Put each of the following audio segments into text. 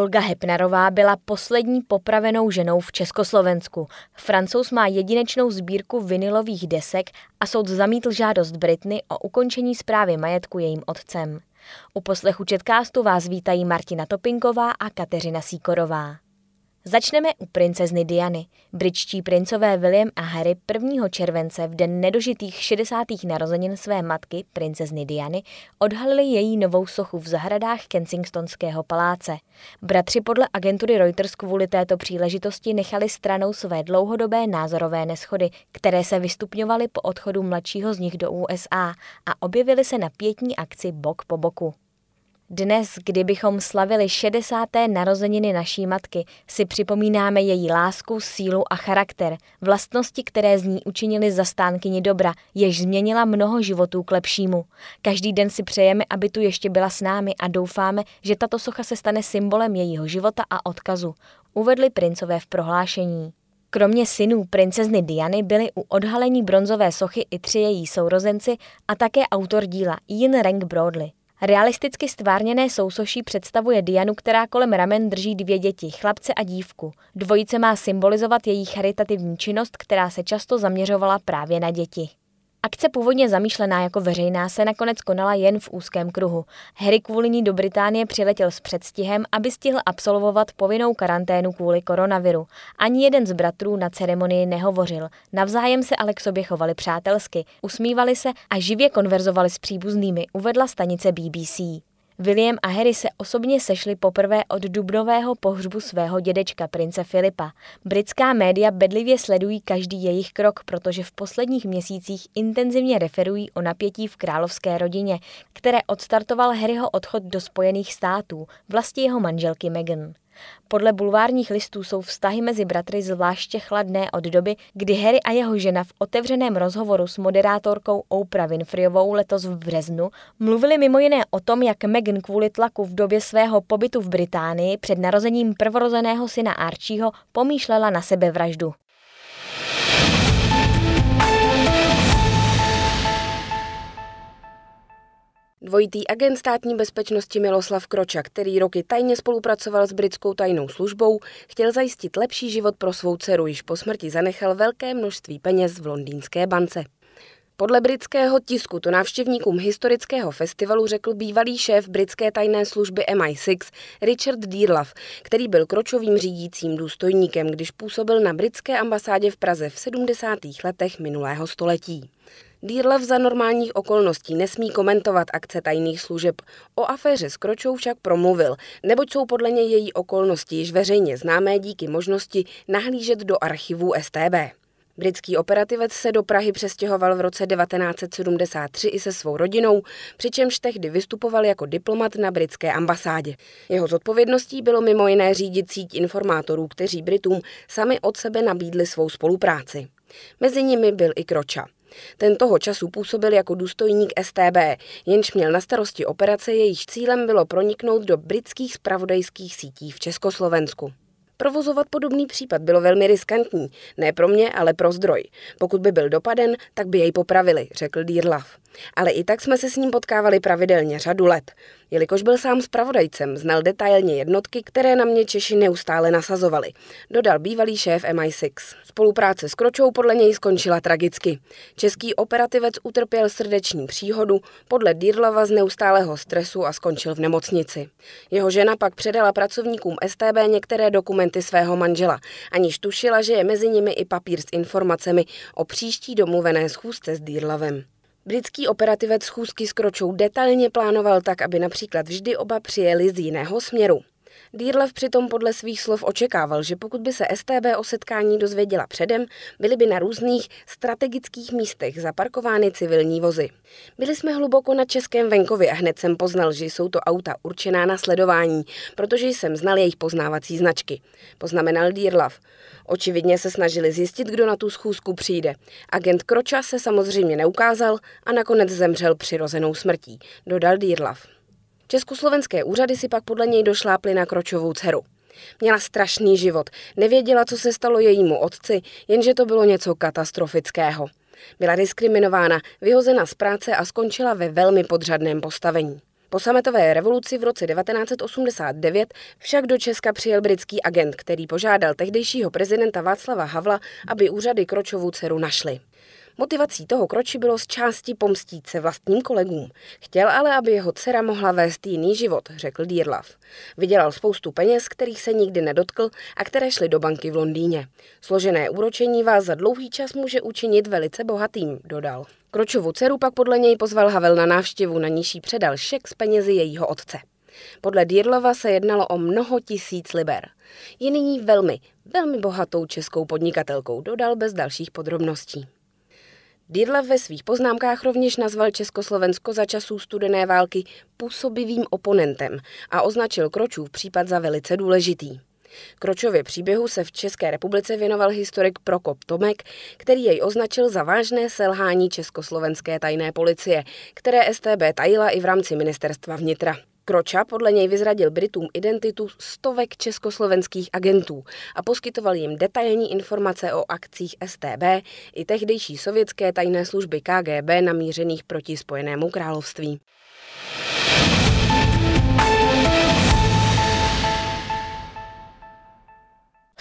Olga Hepnarová byla poslední popravenou ženou v Československu. Francouz má jedinečnou sbírku vinilových desek a soud zamítl žádost Britny o ukončení zprávy majetku jejím otcem. U poslechu Četkástu vás vítají Martina Topinková a Kateřina Síkorová. Začneme u princezny Diany. Britští princové William a Harry 1. července v den nedožitých 60. narozenin své matky, princezny Diany, odhalili její novou sochu v zahradách Kensingtonského paláce. Bratři podle agentury Reuters kvůli této příležitosti nechali stranou své dlouhodobé názorové neschody, které se vystupňovaly po odchodu mladšího z nich do USA a objevily se na pětní akci bok po boku. Dnes, kdybychom slavili 60. narozeniny naší matky, si připomínáme její lásku, sílu a charakter, vlastnosti, které z ní učinili zastánkyni dobra, jež změnila mnoho životů k lepšímu. Každý den si přejeme, aby tu ještě byla s námi a doufáme, že tato socha se stane symbolem jejího života a odkazu, uvedli princové v prohlášení. Kromě synů princezny Diany byli u odhalení bronzové sochy i tři její sourozenci a také autor díla Ian Rank Broadley. Realisticky stvárněné sousoší představuje Dianu, která kolem ramen drží dvě děti, chlapce a dívku. Dvojice má symbolizovat její charitativní činnost, která se často zaměřovala právě na děti. Akce původně zamýšlená jako veřejná se nakonec konala jen v úzkém kruhu. Harry kvůli ní do Británie přiletěl s předstihem, aby stihl absolvovat povinnou karanténu kvůli koronaviru. Ani jeden z bratrů na ceremonii nehovořil. Navzájem se ale k sobě chovali přátelsky, usmívali se a živě konverzovali s příbuznými, uvedla stanice BBC. William a Harry se osobně sešli poprvé od dubnového pohřbu svého dědečka, prince Filipa. Britská média bedlivě sledují každý jejich krok, protože v posledních měsících intenzivně referují o napětí v královské rodině, které odstartoval Harryho odchod do Spojených států, vlasti jeho manželky Meghan. Podle bulvárních listů jsou vztahy mezi bratry zvláště chladné od doby, kdy Harry a jeho žena v otevřeném rozhovoru s moderátorkou Oprah Winfreyovou letos v březnu mluvili mimo jiné o tom, jak Meghan kvůli tlaku v době svého pobytu v Británii před narozením prvorozeného syna Archieho pomýšlela na sebevraždu. Dvojitý agent státní bezpečnosti Miloslav Kroča, který roky tajně spolupracoval s britskou tajnou službou, chtěl zajistit lepší život pro svou dceru, již po smrti zanechal velké množství peněz v londýnské bance. Podle britského tisku to návštěvníkům historického festivalu řekl bývalý šéf britské tajné služby MI6 Richard Dearlove, který byl kročovým řídícím důstojníkem, když působil na britské ambasádě v Praze v 70. letech minulého století. Dýrlev za normálních okolností nesmí komentovat akce tajných služeb. O aféře s Kročou však promluvil, neboť jsou podle něj její okolnosti již veřejně známé díky možnosti nahlížet do archivů STB. Britský operativec se do Prahy přestěhoval v roce 1973 i se svou rodinou, přičemž tehdy vystupoval jako diplomat na britské ambasádě. Jeho zodpovědností bylo mimo jiné řídit síť informátorů, kteří Britům sami od sebe nabídli svou spolupráci. Mezi nimi byl i Kroča. Ten toho času působil jako důstojník STB, jenž měl na starosti operace, jejíž cílem bylo proniknout do britských spravodajských sítí v Československu. Provozovat podobný případ bylo velmi riskantní, ne pro mě, ale pro zdroj. Pokud by byl dopaden, tak by jej popravili, řekl Dýrlav. Ale i tak jsme se s ním potkávali pravidelně řadu let. Jelikož byl sám spravodajcem, znal detailně jednotky, které na mě Češi neustále nasazovali. Dodal bývalý šéf MI6. Spolupráce s Kročou podle něj skončila tragicky. Český operativec utrpěl srdeční příhodu, podle Dýrlava z neustálého stresu a skončil v nemocnici. Jeho žena pak předala pracovníkům STB některé dokumenty svého manžela, aniž tušila, že je mezi nimi i papír s informacemi o příští domluvené schůzce s Dýrlavem. Britský operativec schůzky s Kročou detailně plánoval tak, aby například vždy oba přijeli z jiného směru. Dýrlev přitom podle svých slov očekával, že pokud by se STB o setkání dozvěděla předem, byly by na různých strategických místech zaparkovány civilní vozy. Byli jsme hluboko na českém venkově a hned jsem poznal, že jsou to auta určená na sledování, protože jsem znal jejich poznávací značky. Poznamenal Dýrlav. Očividně se snažili zjistit, kdo na tu schůzku přijde. Agent Kroča se samozřejmě neukázal a nakonec zemřel přirozenou smrtí, dodal Dýrlav. Československé úřady si pak podle něj došláply na Kročovou dceru. Měla strašný život, nevěděla, co se stalo jejímu otci, jenže to bylo něco katastrofického. Byla diskriminována, vyhozena z práce a skončila ve velmi podřadném postavení. Po sametové revoluci v roce 1989 však do Česka přijel britský agent, který požádal tehdejšího prezidenta Václava Havla, aby úřady Kročovu dceru našly. Motivací toho kroči bylo z části pomstít se vlastním kolegům. Chtěl ale, aby jeho dcera mohla vést jiný život, řekl Dírlav. Vydělal spoustu peněz, kterých se nikdy nedotkl a které šly do banky v Londýně. Složené úročení vás za dlouhý čas může učinit velice bohatým, dodal. Kročovu dceru pak podle něj pozval Havel na návštěvu, na níž předal šek z penězi jejího otce. Podle Dírlova se jednalo o mnoho tisíc liber. Je nyní velmi, velmi bohatou českou podnikatelkou, dodal bez dalších podrobností. Dyrlev ve svých poznámkách rovněž nazval Československo za časů studené války působivým oponentem a označil Kročův případ za velice důležitý. Kročově příběhu se v České republice věnoval historik Prokop Tomek, který jej označil za vážné selhání československé tajné policie, které STB tajila i v rámci ministerstva vnitra. Kroča podle něj vyzradil Britům identitu stovek československých agentů a poskytoval jim detailní informace o akcích STB i tehdejší sovětské tajné služby KGB namířených proti Spojenému království.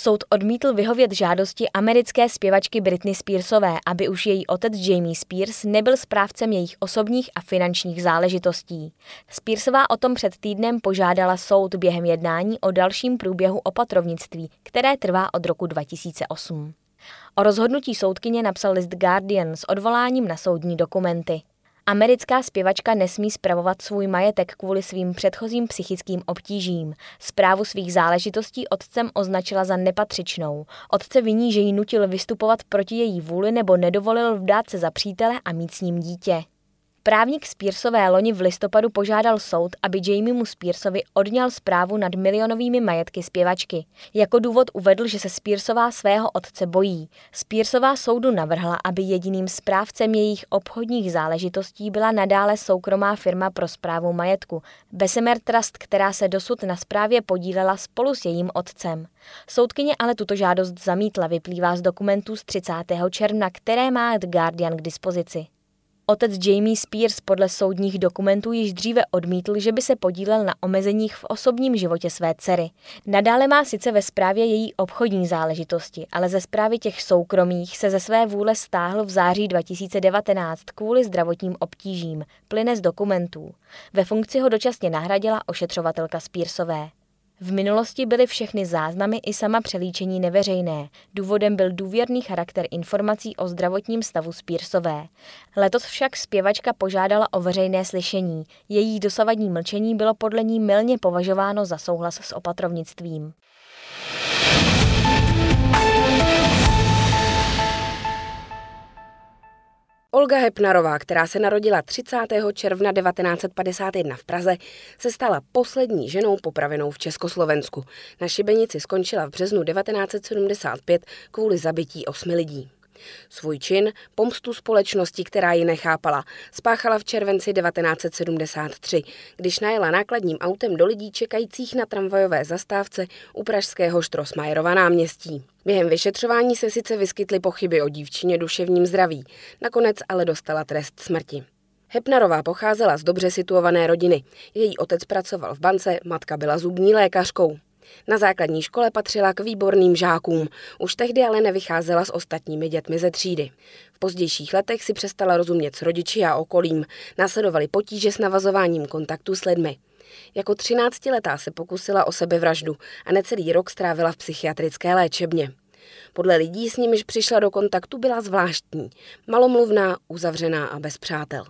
Soud odmítl vyhovět žádosti americké zpěvačky Britney Spearsové, aby už její otec Jamie Spears nebyl správcem jejich osobních a finančních záležitostí. Spearsová o tom před týdnem požádala soud během jednání o dalším průběhu opatrovnictví, které trvá od roku 2008. O rozhodnutí soudkyně napsal list Guardian s odvoláním na soudní dokumenty. Americká zpěvačka nesmí spravovat svůj majetek kvůli svým předchozím psychickým obtížím. Zprávu svých záležitostí otcem označila za nepatřičnou. Otce viní, že ji nutil vystupovat proti její vůli nebo nedovolil vdát se za přítele a mít s ním dítě. Právník Spearsové loni v listopadu požádal soud, aby Jamiemu Spearsovi odňal zprávu nad milionovými majetky zpěvačky. Jako důvod uvedl, že se Spearsová svého otce bojí. Spearsová soudu navrhla, aby jediným správcem jejich obchodních záležitostí byla nadále soukromá firma pro zprávu majetku, Bessemer Trust, která se dosud na správě podílela spolu s jejím otcem. Soudkyně ale tuto žádost zamítla, vyplývá z dokumentů z 30. června, které má The Guardian k dispozici. Otec Jamie Spears podle soudních dokumentů již dříve odmítl, že by se podílel na omezeních v osobním životě své dcery. Nadále má sice ve správě její obchodní záležitosti, ale ze zprávy těch soukromých se ze své vůle stáhl v září 2019 kvůli zdravotním obtížím, plyne z dokumentů. Ve funkci ho dočasně nahradila ošetřovatelka Spearsové. V minulosti byly všechny záznamy i sama přelíčení neveřejné. Důvodem byl důvěrný charakter informací o zdravotním stavu Spearsové. Letos však zpěvačka požádala o veřejné slyšení. Její dosavadní mlčení bylo podle ní milně považováno za souhlas s opatrovnictvím. Olga Hepnarová, která se narodila 30. června 1951 v Praze, se stala poslední ženou popravenou v Československu. Na šibenici skončila v březnu 1975 kvůli zabití osmi lidí. Svůj čin, pomstu společnosti, která ji nechápala, spáchala v červenci 1973, když najela nákladním autem do lidí čekajících na tramvajové zastávce u pražského Štrosmajerova náměstí. Během vyšetřování se sice vyskytly pochyby o dívčině duševním zdraví, nakonec ale dostala trest smrti. Hepnarová pocházela z dobře situované rodiny. Její otec pracoval v bance, matka byla zubní lékařkou. Na základní škole patřila k výborným žákům, už tehdy ale nevycházela s ostatními dětmi ze třídy. V pozdějších letech si přestala rozumět s rodiči a okolím, následovaly potíže s navazováním kontaktu s lidmi. Jako třináctiletá se pokusila o sebevraždu a necelý rok strávila v psychiatrické léčebně. Podle lidí, s nimiž přišla do kontaktu, byla zvláštní, malomluvná, uzavřená a bez přátel.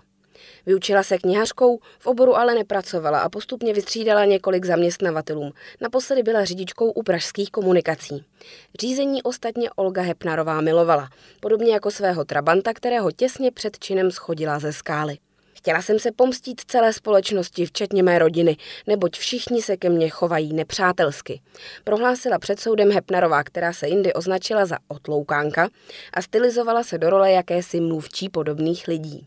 Vyučila se knihařkou, v oboru ale nepracovala a postupně vystřídala několik zaměstnavatelům. Naposledy byla řidičkou u pražských komunikací. Řízení ostatně Olga Hepnarová milovala, podobně jako svého Trabanta, kterého těsně před činem schodila ze skály. Chtěla jsem se pomstít celé společnosti, včetně mé rodiny, neboť všichni se ke mně chovají nepřátelsky. Prohlásila před soudem Hepnarová, která se jindy označila za otloukánka a stylizovala se do role jakési mluvčí podobných lidí.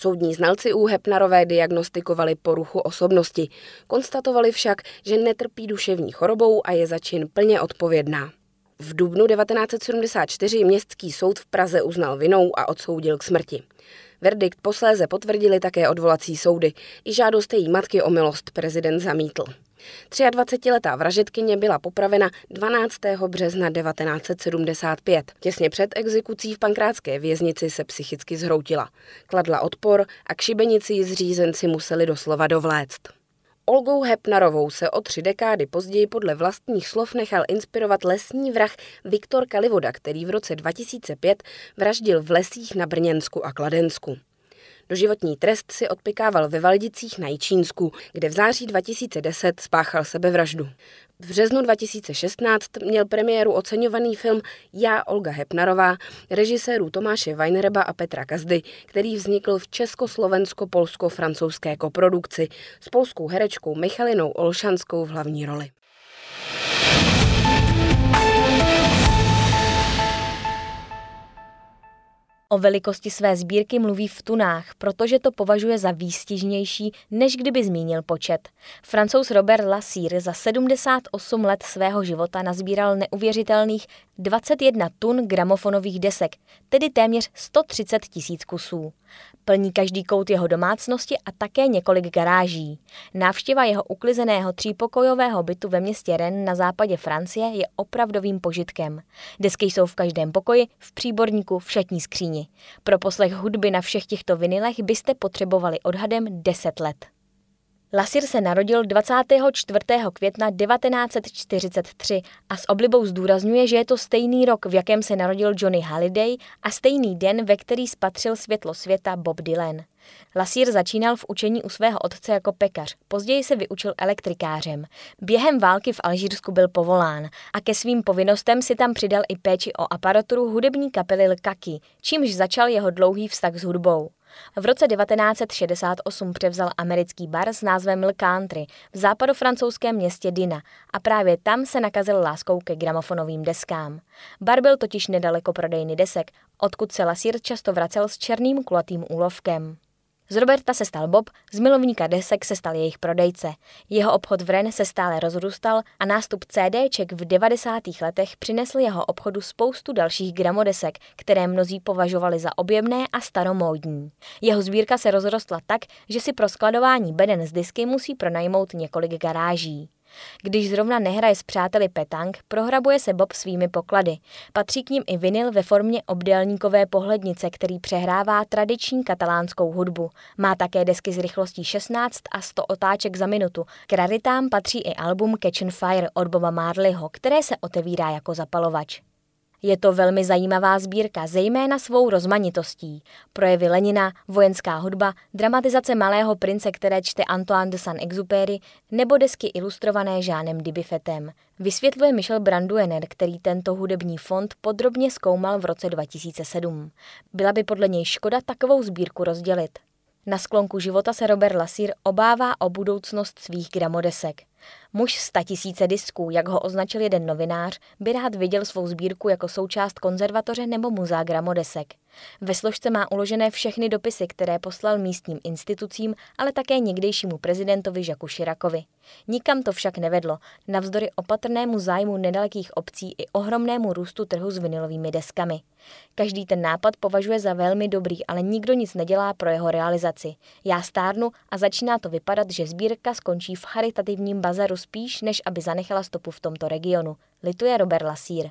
Soudní znalci u Hepnarové diagnostikovali poruchu osobnosti. Konstatovali však, že netrpí duševní chorobou a je za čin plně odpovědná. V dubnu 1974 městský soud v Praze uznal vinou a odsoudil k smrti. Verdikt posléze potvrdili také odvolací soudy. I žádost její matky o milost prezident zamítl. 23-letá vražetkyně byla popravena 12. března 1975. Těsně před exekucí v pankrátské věznici se psychicky zhroutila. Kladla odpor a k šibenici ji zřízenci museli doslova dovléct. Olgou Hepnarovou se o tři dekády později podle vlastních slov nechal inspirovat lesní vrah Viktor Kalivoda, který v roce 2005 vraždil v lesích na Brněnsku a Kladensku. Doživotní trest si odpikával ve Valdicích na Jičínsku, kde v září 2010 spáchal sebevraždu. V březnu 2016 měl premiéru oceňovaný film Já, Olga Hepnarová, režisérů Tomáše Weinreba a Petra Kazdy, který vznikl v československo-polsko-francouzské koprodukci s polskou herečkou Michalinou Olšanskou v hlavní roli. O velikosti své sbírky mluví v tunách, protože to považuje za výstižnější, než kdyby zmínil počet. Francouz Robert Lassire za 78 let svého života nazbíral neuvěřitelných 21 tun gramofonových desek, tedy téměř 130 tisíc kusů. Plní každý kout jeho domácnosti a také několik garáží. Návštěva jeho uklizeného třípokojového bytu ve městě Rennes na západě Francie je opravdovým požitkem. Desky jsou v každém pokoji, v příborníku, v šatní skříni. Pro poslech hudby na všech těchto vinilech byste potřebovali odhadem 10 let. Lasir se narodil 24. května 1943 a s oblibou zdůrazňuje, že je to stejný rok, v jakém se narodil Johnny Halliday a stejný den, ve který spatřil světlo světa Bob Dylan. Lasír začínal v učení u svého otce jako pekař, později se vyučil elektrikářem. Během války v Alžírsku byl povolán a ke svým povinnostem si tam přidal i péči o aparaturu hudební kapely Lkaki, čímž začal jeho dlouhý vztah s hudbou. V roce 1968 převzal americký bar s názvem Le Country v západofrancouzském městě Dina a právě tam se nakazil láskou ke gramofonovým deskám. Bar byl totiž nedaleko prodejny desek, odkud se Lasír často vracel s černým kulatým úlovkem. Z Roberta se stal Bob, z milovníka desek se stal jejich prodejce. Jeho obchod v Ren se stále rozrůstal a nástup CDček v 90. letech přinesl jeho obchodu spoustu dalších gramodesek, které mnozí považovali za objemné a staromódní. Jeho sbírka se rozrostla tak, že si pro skladování beden z disky musí pronajmout několik garáží. Když zrovna nehraje s přáteli petang, prohrabuje se Bob svými poklady. Patří k ním i vinyl ve formě obdélníkové pohlednice, který přehrává tradiční katalánskou hudbu. Má také desky s rychlostí 16 a 100 otáček za minutu. K raritám patří i album Catch and Fire od Boba Marleyho, které se otevírá jako zapalovač. Je to velmi zajímavá sbírka, zejména svou rozmanitostí. Projevy Lenina, vojenská hudba, dramatizace Malého prince, které čte Antoine de Saint-Exupéry, nebo desky ilustrované Žánem Dibifetem. Vysvětluje Michel Branduener, který tento hudební fond podrobně zkoumal v roce 2007. Byla by podle něj škoda takovou sbírku rozdělit. Na sklonku života se Robert Lasír obává o budoucnost svých gramodesek. Muž z tisíce disků, jak ho označil jeden novinář, by rád viděl svou sbírku jako součást konzervatoře nebo muzea gramodesek. Ve složce má uložené všechny dopisy, které poslal místním institucím, ale také někdejšímu prezidentovi Žaku Širakovi. Nikam to však nevedlo, navzdory opatrnému zájmu nedalekých obcí i ohromnému růstu trhu s vinilovými deskami. Každý ten nápad považuje za velmi dobrý, ale nikdo nic nedělá pro jeho realizaci. Já stárnu a začíná to vypadat, že sbírka skončí v charitativním bazaru spíš, než aby zanechala stopu v tomto regionu. Lituje Robert Lasír.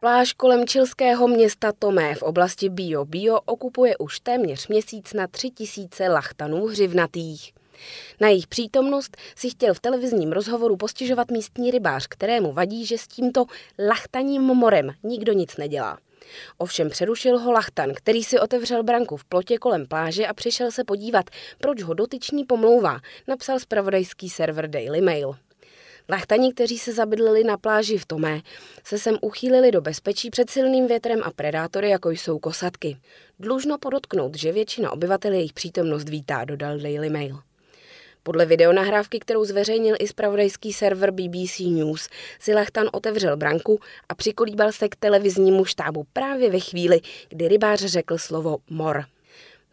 Pláž kolem čilského města Tomé v oblasti Bio Bio okupuje už téměř měsíc na tři tisíce lachtanů hřivnatých. Na jejich přítomnost si chtěl v televizním rozhovoru postižovat místní rybář, kterému vadí, že s tímto lachtaním morem nikdo nic nedělá. Ovšem přerušil ho Lachtan, který si otevřel branku v plotě kolem pláže a přišel se podívat, proč ho dotyčný pomlouvá, napsal spravodajský server Daily Mail. Lachtani, kteří se zabydlili na pláži v Tomé, se sem uchýlili do bezpečí před silným větrem a predátory, jako jsou kosatky. Dlužno podotknout, že většina obyvatel jejich přítomnost vítá, dodal Daily Mail. Podle videonahrávky, kterou zveřejnil i spravodajský server BBC News, si Lachtan otevřel branku a přikolíbal se k televiznímu štábu právě ve chvíli, kdy rybář řekl slovo mor.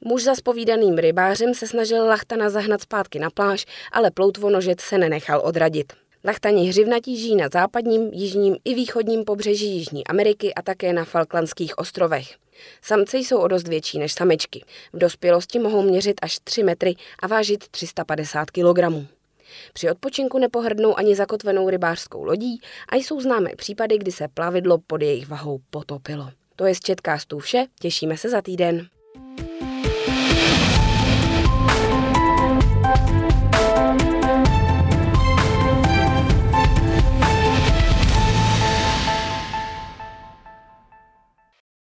Muž za spovídaným rybářem se snažil lachtana zahnat zpátky na pláž, ale ploutvonožec se nenechal odradit. Lachtani hřivnatí žijí na západním, jižním i východním pobřeží Jižní Ameriky a také na Falklandských ostrovech. Samci jsou o dost větší než samičky. V dospělosti mohou měřit až 3 metry a vážit 350 kg. Při odpočinku nepohrdnou ani zakotvenou rybářskou lodí a jsou známé případy, kdy se plavidlo pod jejich vahou potopilo. To je z Četkástů vše, těšíme se za týden.